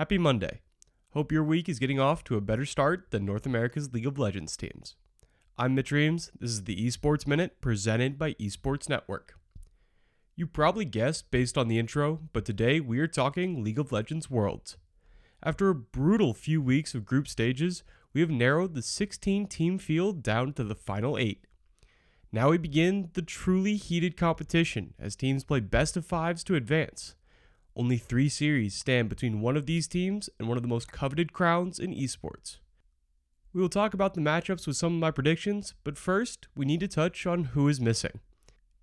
Happy Monday. Hope your week is getting off to a better start than North America's League of Legends teams. I'm Mitch Reames. This is the Esports Minute presented by Esports Network. You probably guessed based on the intro, but today we are talking League of Legends Worlds. After a brutal few weeks of group stages, we have narrowed the 16 team field down to the final 8. Now we begin the truly heated competition as teams play best of fives to advance. Only three series stand between one of these teams and one of the most coveted crowns in esports. We will talk about the matchups with some of my predictions, but first, we need to touch on who is missing.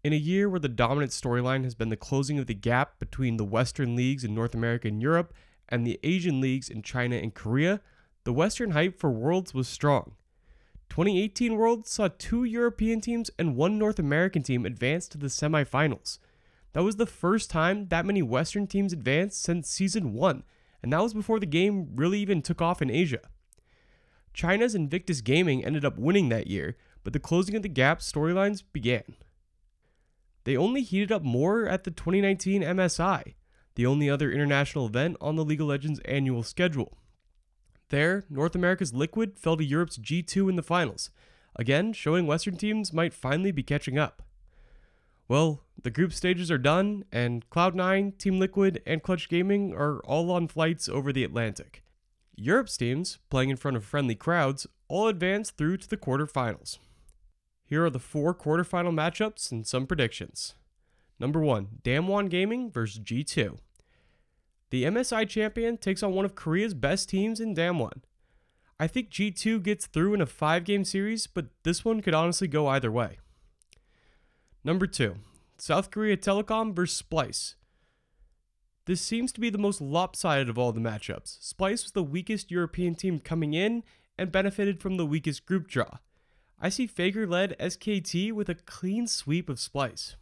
In a year where the dominant storyline has been the closing of the gap between the Western leagues in North America and Europe and the Asian leagues in China and Korea, the Western hype for Worlds was strong. 2018 Worlds saw two European teams and one North American team advance to the semifinals. That was the first time that many Western teams advanced since Season 1, and that was before the game really even took off in Asia. China's Invictus Gaming ended up winning that year, but the closing of the gap storylines began. They only heated up more at the 2019 MSI, the only other international event on the League of Legends annual schedule. There, North America's Liquid fell to Europe's G2 in the finals, again showing Western teams might finally be catching up. Well, the group stages are done, and Cloud9, Team Liquid, and Clutch Gaming are all on flights over the Atlantic. Europe's teams, playing in front of friendly crowds, all advance through to the quarterfinals. Here are the four quarterfinal matchups and some predictions. Number 1, Damwon Gaming versus G2. The MSI champion takes on one of Korea's best teams in Damwon. I think G2 gets through in a 5 game series, but this one could honestly go either way. Number 2, South Korea Telecom versus Splyce. This seems to be the most lopsided of all the matchups. Splyce was the weakest European team coming in and benefited from the weakest group draw. I see Faker led SKT with a clean sweep of Splyce.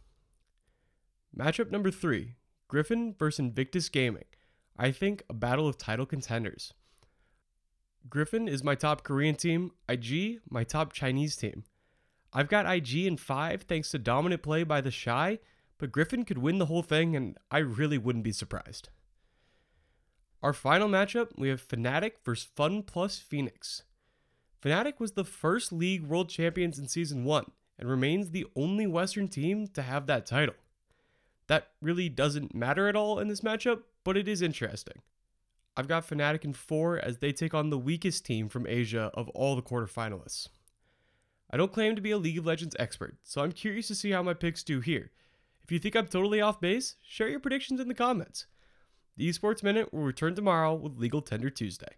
Matchup number 3 Griffin versus Invictus Gaming. I think a battle of title contenders. Griffin is my top Korean team, IG, my top Chinese team. I've got IG in five thanks to dominant play by TheShy, but Griffin could win the whole thing, and I really wouldn't be surprised. Our final matchup, we have Fnatic versus FunPlus Phoenix. Fnatic was the first league world champions in season 1 and remains the only Western team to have that title. That really doesn't matter at all in this matchup, but it is interesting. I've got Fnatic in 4 as they take on the weakest team from Asia of all the quarterfinalists. I don't claim to be a League of Legends expert, so I'm curious to see how my picks do here. If you think I'm totally off base, share your predictions in the comments. The Esports Minute will return tomorrow with Legal Tender Tuesday.